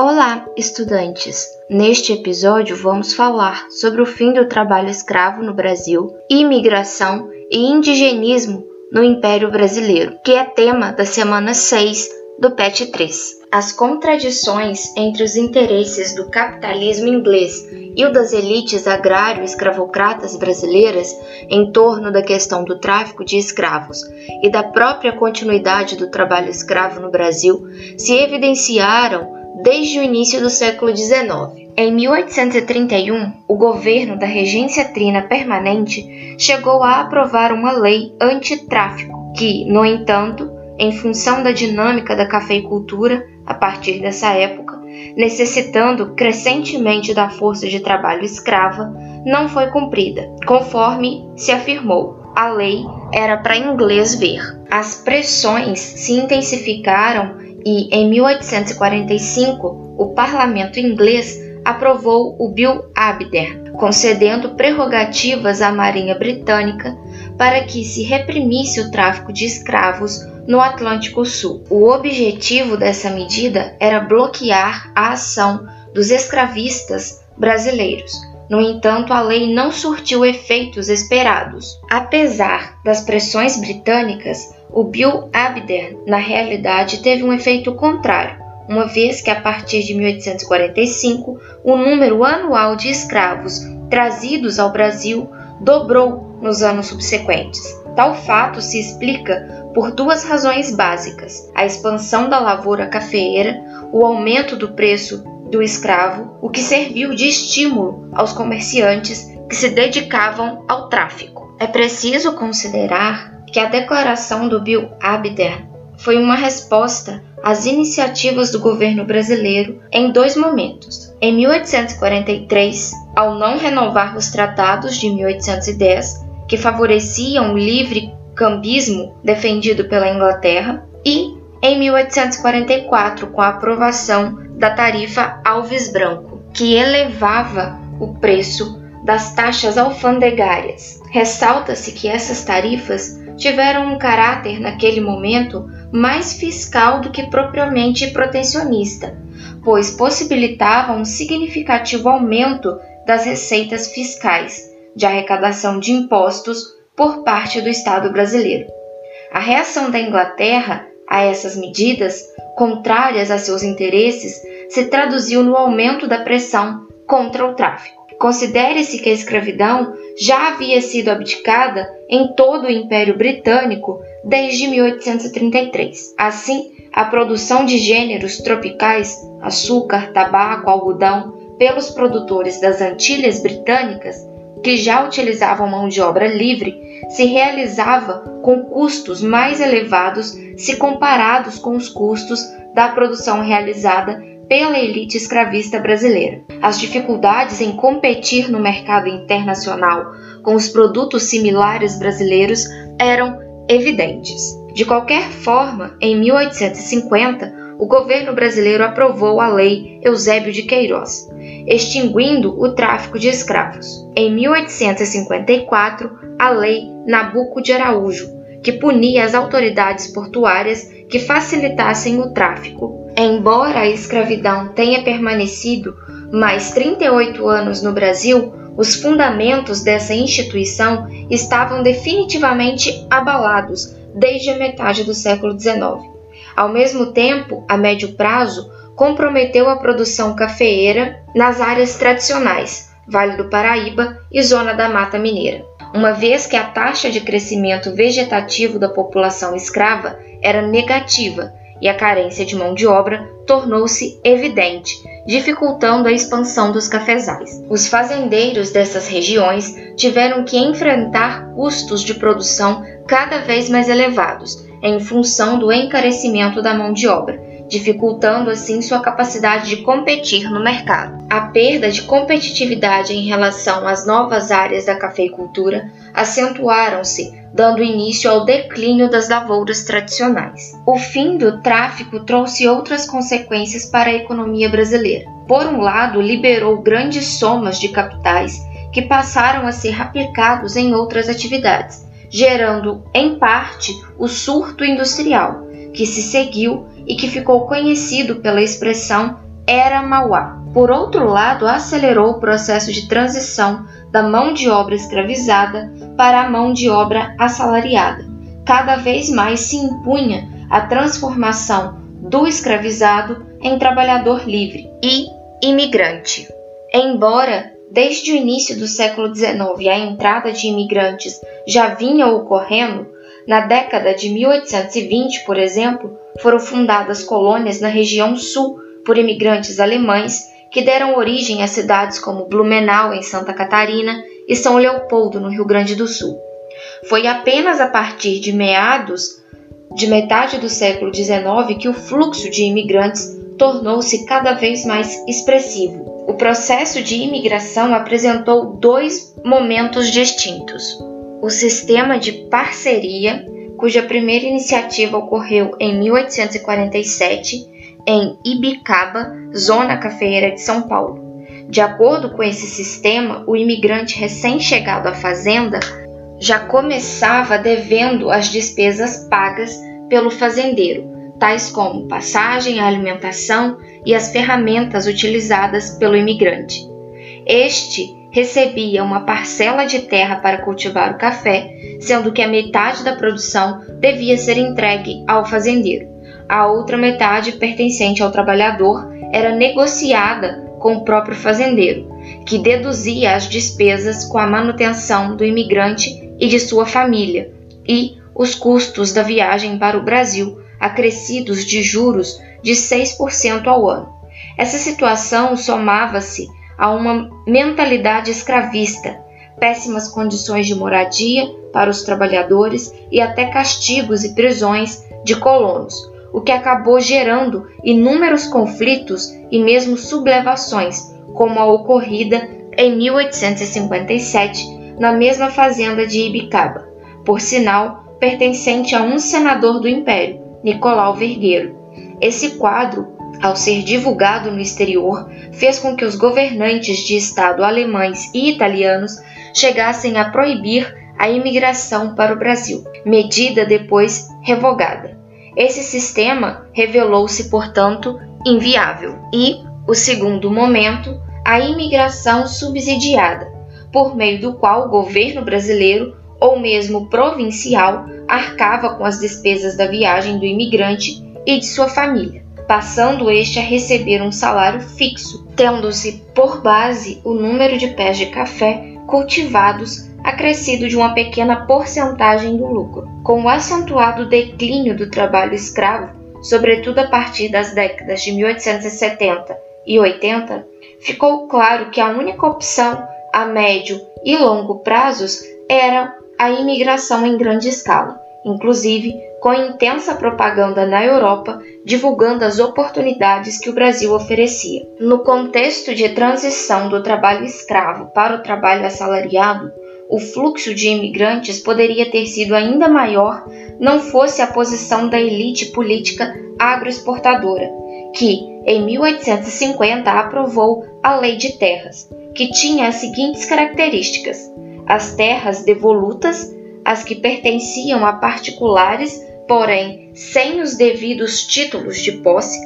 Olá, estudantes! Neste episódio vamos falar sobre o fim do trabalho escravo no Brasil, imigração e indigenismo no Império Brasileiro, que é tema da semana 6 do PET 3. As contradições entre os interesses do capitalismo inglês e o das elites agrário-escravocratas brasileiras em torno da questão do tráfico de escravos e da própria continuidade do trabalho escravo no Brasil se evidenciaram desde o início do século XIX. Em 1831, o governo da Regência Trina Permanente chegou a aprovar uma lei antitráfico, que, no entanto, em função da dinâmica da cafeicultura a partir dessa época, necessitando crescentemente da força de trabalho escrava, não foi cumprida, conforme se afirmou. A lei era para inglês ver. As pressões se intensificaram e, em 1845, o parlamento inglês aprovou o Bill Abder, concedendo prerrogativas à Marinha Britânica para que se reprimisse o tráfico de escravos no Atlântico Sul. O objetivo dessa medida era bloquear a ação dos escravistas brasileiros. No entanto, a lei não surtiu efeitos esperados. Apesar das pressões britânicas, o Bill Abder, na realidade, teve um efeito contrário, uma vez que a partir de 1845 o número anual de escravos trazidos ao Brasil dobrou nos anos subsequentes. Tal fato se explica por duas razões básicas: a expansão da lavoura cafeeira, o aumento do preço do escravo, o que serviu de estímulo aos comerciantes que se dedicavam ao tráfico. É preciso considerar que a declaração do Bill Abder foi uma resposta às iniciativas do governo brasileiro em dois momentos. Em 1843, ao não renovar os tratados de 1810, que favoreciam o livre cambismo defendido pela Inglaterra, e em 1844, com a aprovação da tarifa Alves Branco, que elevava o preço das taxas alfandegárias. Ressalta-se que essas tarifas tiveram um caráter naquele momento mais fiscal do que propriamente protecionista, pois possibilitavam um significativo aumento das receitas fiscais de arrecadação de impostos por parte do Estado brasileiro. A reação da Inglaterra a essas medidas, contrárias a seus interesses, se traduziu no aumento da pressão contra o tráfico. Considere-se que a escravidão já havia sido abdicada em todo o Império Britânico desde 1833. Assim, a produção de gêneros tropicais, açúcar, tabaco, algodão, pelos produtores das Antilhas Britânicas, que já utilizavam mão de obra livre, se realizava com custos mais elevados se comparados com os custos da produção realizada pela elite escravista brasileira. As dificuldades em competir no mercado internacional com os produtos similares brasileiros eram evidentes. De qualquer forma, em 1850, o governo brasileiro aprovou a Lei Eusébio de Queiroz, extinguindo o tráfico de escravos. Em 1854, a Lei Nabuco de Araújo, que punia as autoridades portuárias que facilitassem o tráfico. Embora a escravidão tenha permanecido mais 38 anos no Brasil, os fundamentos dessa instituição estavam definitivamente abalados desde a metade do século XIX. Ao mesmo tempo, a médio prazo, comprometeu a produção cafeeira nas áreas tradicionais, Vale do Paraíba e Zona da Mata Mineira uma vez que a taxa de crescimento vegetativo da população escrava era negativa e a carência de mão de obra tornou-se evidente, dificultando a expansão dos cafezais. Os fazendeiros dessas regiões tiveram que enfrentar custos de produção cada vez mais elevados, em função do encarecimento da mão de obra, dificultando assim sua capacidade de competir no mercado. A perda de competitividade em relação às novas áreas da cafeicultura acentuaram-se, dando início ao declínio das lavouras tradicionais. O fim do tráfico trouxe outras consequências para a economia brasileira. Por um lado, liberou grandes somas de capitais que passaram a ser aplicados em outras atividades, gerando, em parte, o surto industrial, que se seguiu e que ficou conhecido pela expressão era Mauá. Por outro lado, acelerou o processo de transição da mão de obra escravizada para a mão de obra assalariada. Cada vez mais se impunha a transformação do escravizado em trabalhador livre e imigrante. Embora desde o início do século XIX a entrada de imigrantes já vinha ocorrendo, na década de 1820, por exemplo, foram fundadas colônias na região sul por imigrantes alemães que deram origem a cidades como Blumenau, em Santa Catarina, e São Leopoldo, no Rio Grande do Sul. Foi apenas a partir de meados de metade do século XIX que o fluxo de imigrantes tornou-se cada vez mais expressivo. O processo de imigração apresentou dois momentos distintos. O sistema de parceria, cuja primeira iniciativa ocorreu em 1847 em Ibicaba, zona cafeeira de São Paulo. De acordo com esse sistema, o imigrante recém-chegado à fazenda já começava devendo as despesas pagas pelo fazendeiro, tais como passagem, alimentação e as ferramentas utilizadas pelo imigrante. Este recebia uma parcela de terra para cultivar o café, sendo que a metade da produção devia ser entregue ao fazendeiro a outra metade pertencente ao trabalhador era negociada com o próprio fazendeiro, que deduzia as despesas com a manutenção do imigrante e de sua família, e os custos da viagem para o Brasil, acrescidos de juros de 6% ao ano. Essa situação somava-se a uma mentalidade escravista, péssimas condições de moradia para os trabalhadores e até castigos e prisões de colonos, o que acabou gerando inúmeros conflitos e mesmo sublevações, como a ocorrida em 1857 na mesma fazenda de Ibicaba, por sinal pertencente a um senador do Império, Nicolau Vergueiro. Esse quadro, ao ser divulgado no exterior, fez com que os governantes de Estado alemães e italianos chegassem a proibir a imigração para o Brasil, medida depois revogada. Esse sistema revelou-se, portanto, inviável. E, o segundo momento, a imigração subsidiada, por meio do qual o governo brasileiro ou mesmo provincial arcava com as despesas da viagem do imigrante e de sua família, passando este a receber um salário fixo, tendo-se por base o número de pés de café cultivados acrescido de uma pequena porcentagem do lucro. Com o acentuado declínio do trabalho escravo, sobretudo a partir das décadas de 1870 e 80, ficou claro que a única opção a médio e longo prazos era a imigração em grande escala, inclusive com intensa propaganda na Europa divulgando as oportunidades que o Brasil oferecia. No contexto de transição do trabalho escravo para o trabalho assalariado, o fluxo de imigrantes poderia ter sido ainda maior não fosse a posição da elite política agroexportadora, que, em 1850, aprovou a Lei de Terras, que tinha as seguintes características: as terras devolutas, as que pertenciam a particulares, porém sem os devidos títulos de posse,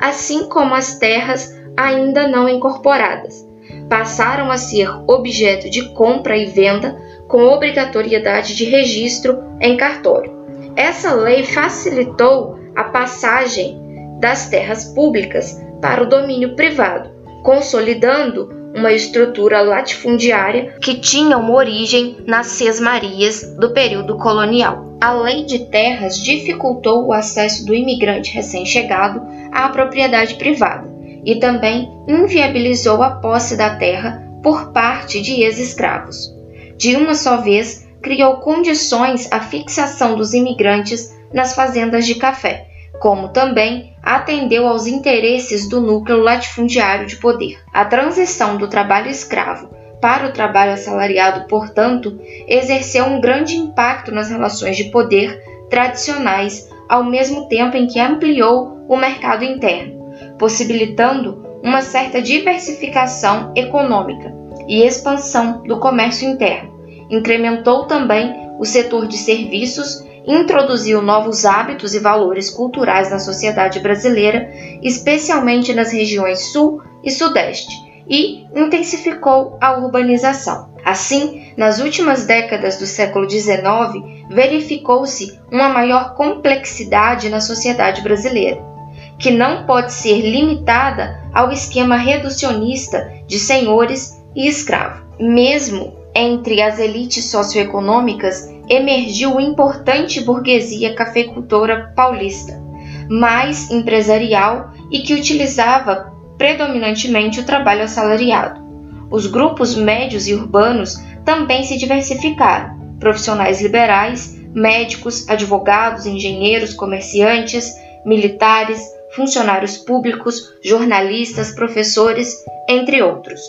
assim como as terras ainda não incorporadas passaram a ser objeto de compra e venda com obrigatoriedade de registro em cartório. Essa lei facilitou a passagem das terras públicas para o domínio privado, consolidando uma estrutura latifundiária que tinha uma origem nas sesmarias do período colonial. A lei de terras dificultou o acesso do imigrante recém-chegado à propriedade privada e também inviabilizou a posse da terra por parte de ex-escravos. De uma só vez, criou condições à fixação dos imigrantes nas fazendas de café, como também atendeu aos interesses do núcleo latifundiário de poder. A transição do trabalho escravo para o trabalho assalariado, portanto, exerceu um grande impacto nas relações de poder tradicionais, ao mesmo tempo em que ampliou o mercado interno possibilitando uma certa diversificação econômica e expansão do comércio interno. Incrementou também o setor de serviços, introduziu novos hábitos e valores culturais na sociedade brasileira, especialmente nas regiões Sul e Sudeste, e intensificou a urbanização. Assim, nas últimas décadas do século XIX, verificou-se uma maior complexidade na sociedade brasileira, que não pode ser limitada ao esquema reducionista de senhores e escravo. Mesmo entre as elites socioeconômicas emergiu importante burguesia cafeicultora paulista, mais empresarial e que utilizava predominantemente o trabalho assalariado. Os grupos médios e urbanos também se diversificaram: profissionais liberais, médicos, advogados, engenheiros, comerciantes, militares, funcionários públicos, jornalistas, professores, entre outros.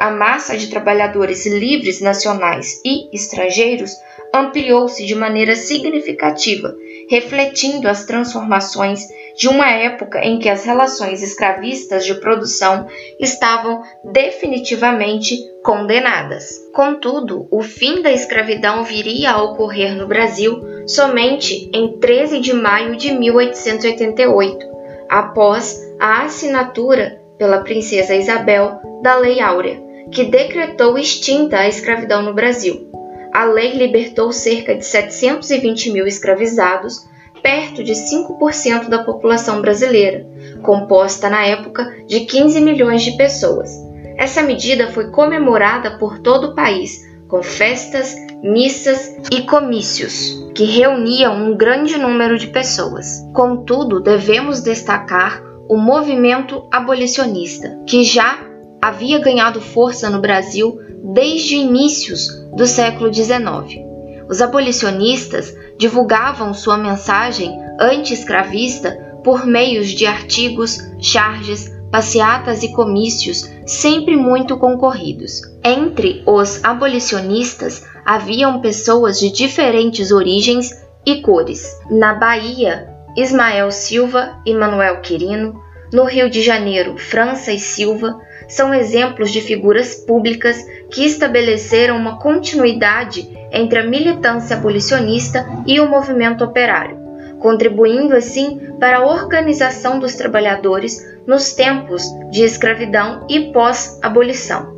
A massa de trabalhadores livres nacionais e estrangeiros ampliou-se de maneira significativa, refletindo as transformações de uma época em que as relações escravistas de produção estavam definitivamente condenadas. Contudo, o fim da escravidão viria a ocorrer no Brasil somente em 13 de maio de 1888, após a assinatura pela princesa Isabel da Lei Áurea, que decretou extinta a escravidão no Brasil. A lei libertou cerca de 720 mil escravizados, perto de 5% da população brasileira, composta na época de 15 milhões de pessoas. Essa medida foi comemorada por todo o país, com festas, missas e comícios, que reuniam um grande número de pessoas. Contudo, devemos destacar o movimento abolicionista, que já havia ganhado força no Brasil desde inícios do século XIX. Os abolicionistas divulgavam sua mensagem anti-escravista por meios de artigos, charges, passeatas e comícios sempre muito concorridos. Entre os abolicionistas haviam pessoas de diferentes origens e cores. Na Bahia, Ismael Silva e Manuel Quirino, no Rio de Janeiro, França e Silva, são exemplos de figuras públicas que estabeleceram uma continuidade entre a militância abolicionista e o movimento operário, contribuindo assim para a organização dos trabalhadores nos tempos de escravidão e pós-abolição.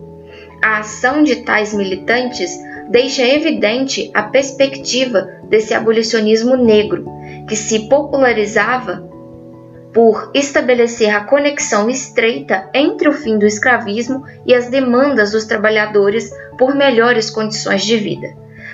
A ação de tais militantes deixa evidente a perspectiva desse abolicionismo negro, que se popularizava por estabelecer a conexão estreita entre o fim do escravismo e as demandas dos trabalhadores por melhores condições de vida.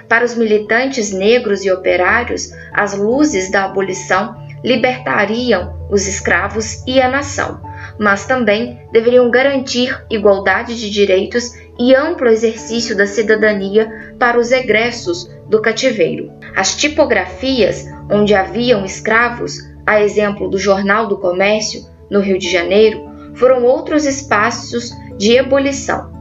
Para os militantes negros e operários, as luzes da abolição libertariam os escravos e a nação, mas também deveriam garantir igualdade de direitos e amplo exercício da cidadania para os egressos do cativeiro. As tipografias onde haviam escravos a exemplo do Jornal do Comércio, no Rio de Janeiro, foram outros espaços de ebulição.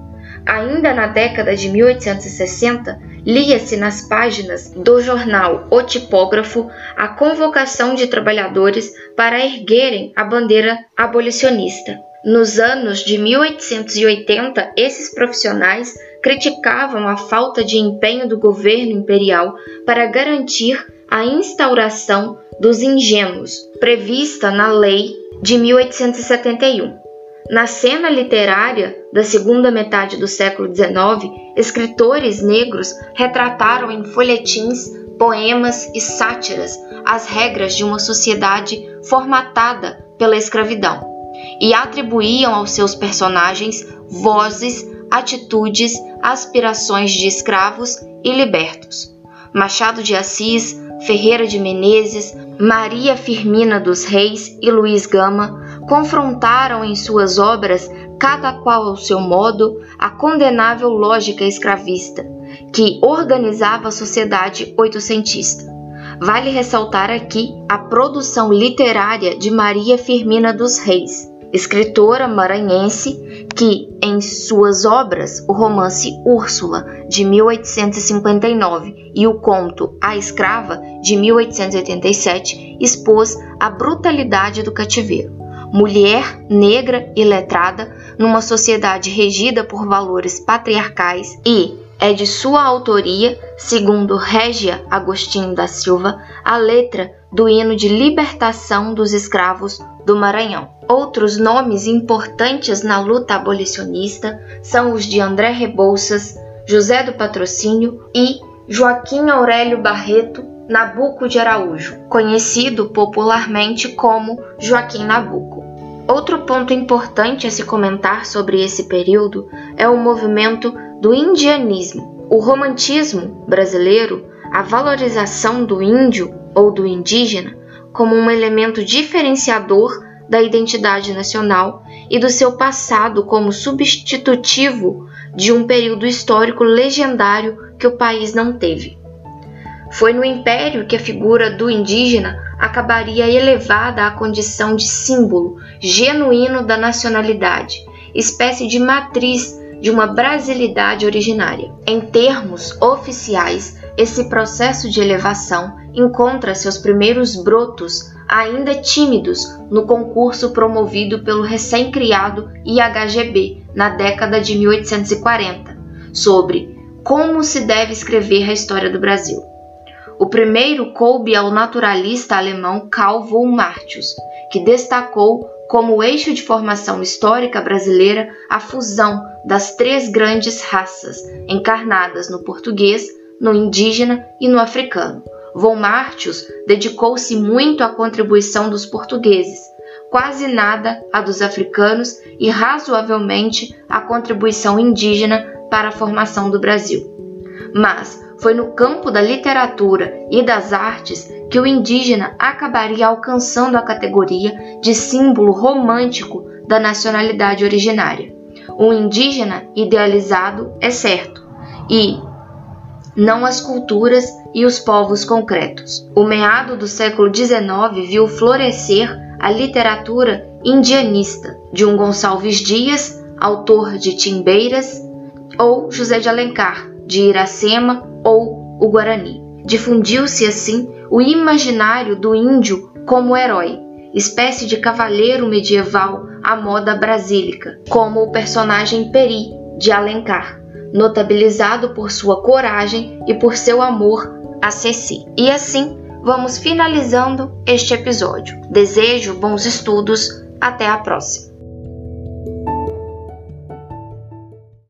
Ainda na década de 1860, lia-se nas páginas do jornal O Tipógrafo a convocação de trabalhadores para erguerem a bandeira abolicionista. Nos anos de 1880, esses profissionais criticavam a falta de empenho do governo imperial para garantir a instauração dos ingênuos, prevista na Lei de 1871. Na cena literária da segunda metade do século XIX, escritores negros retrataram em folhetins, poemas e sátiras as regras de uma sociedade formatada pela escravidão e atribuíam aos seus personagens vozes, atitudes, aspirações de escravos e libertos. Machado de Assis Ferreira de Menezes, Maria Firmina dos Reis e Luiz Gama confrontaram em suas obras, cada qual ao seu modo, a condenável lógica escravista, que organizava a sociedade oitocentista. Vale ressaltar aqui a produção literária de Maria Firmina dos Reis, escritora maranhense que, em suas obras, o romance Úrsula, de 1859, e o conto A Escrava, de 1887, expôs a brutalidade do cativeiro. Mulher negra e letrada numa sociedade regida por valores patriarcais e É de sua autoria, segundo Régia Agostinho da Silva, a letra do hino de libertação dos escravos do Maranhão. Outros nomes importantes na luta abolicionista são os de André Rebouças, José do Patrocínio e Joaquim Aurélio Barreto Nabuco de Araújo, conhecido popularmente como Joaquim Nabuco. Outro ponto importante a se comentar sobre esse período é o movimento do indianismo. O romantismo brasileiro, a valorização do índio ou do indígena como um elemento diferenciador da identidade nacional e do seu passado como substitutivo de um período histórico legendário que o país não teve. Foi no Império que a figura do indígena acabaria elevada à condição de símbolo genuíno da nacionalidade, espécie de matriz de uma brasilidade originária. Em termos oficiais, esse processo de elevação encontra seus primeiros brotos ainda tímidos no concurso promovido pelo recém-criado IHGB na década de 1840, sobre como se deve escrever a história do Brasil. O primeiro coube ao naturalista alemão Karl von Martius, que destacou como eixo de formação histórica brasileira a fusão das três grandes raças encarnadas no português, no indígena e no africano. Von Martius dedicou-se muito à contribuição dos portugueses, quase nada à dos africanos e razoavelmente à contribuição indígena para a formação do Brasil. Mas foi no campo da literatura e das artes que o indígena acabaria alcançando a categoria de símbolo romântico da nacionalidade originária. Um indígena idealizado é certo, e não as culturas e os povos concretos. O meado do século XIX viu florescer a literatura indianista de um Gonçalves Dias, autor de Timbeiras, ou José de Alencar, de Iracema ou o Guarani. Difundiu-se assim o imaginário do índio como herói, espécie de cavaleiro medieval à moda brasílica, como o personagem Peri de Alencar, notabilizado por sua coragem e por seu amor a Ceci. E assim vamos finalizando este episódio. Desejo bons estudos, até a próxima.